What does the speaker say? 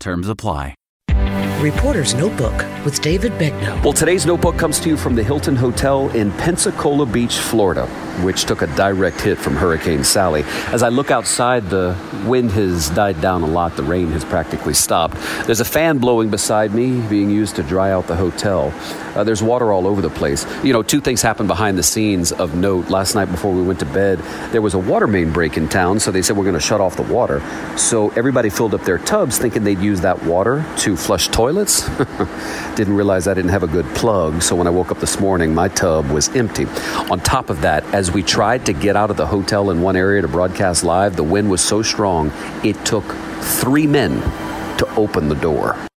Terms apply. Reporter's Notebook with David Begnaud. Well, today's notebook comes to you from the Hilton Hotel in Pensacola Beach, Florida, which took a direct hit from Hurricane Sally. As I look outside, the wind has died down a lot. The rain has practically stopped. There's a fan blowing beside me being used to dry out the hotel. Uh, there's water all over the place. You know, two things happened behind the scenes of note. Last night before we went to bed, there was a water main break in town, so they said we're going to shut off the water. So everybody filled up their tubs thinking they'd use that water to flush toilets. didn't realize I didn't have a good plug, so when I woke up this morning, my tub was empty. On top of that, as we tried to get out of the hotel in one area to broadcast live, the wind was so strong it took three men to open the door.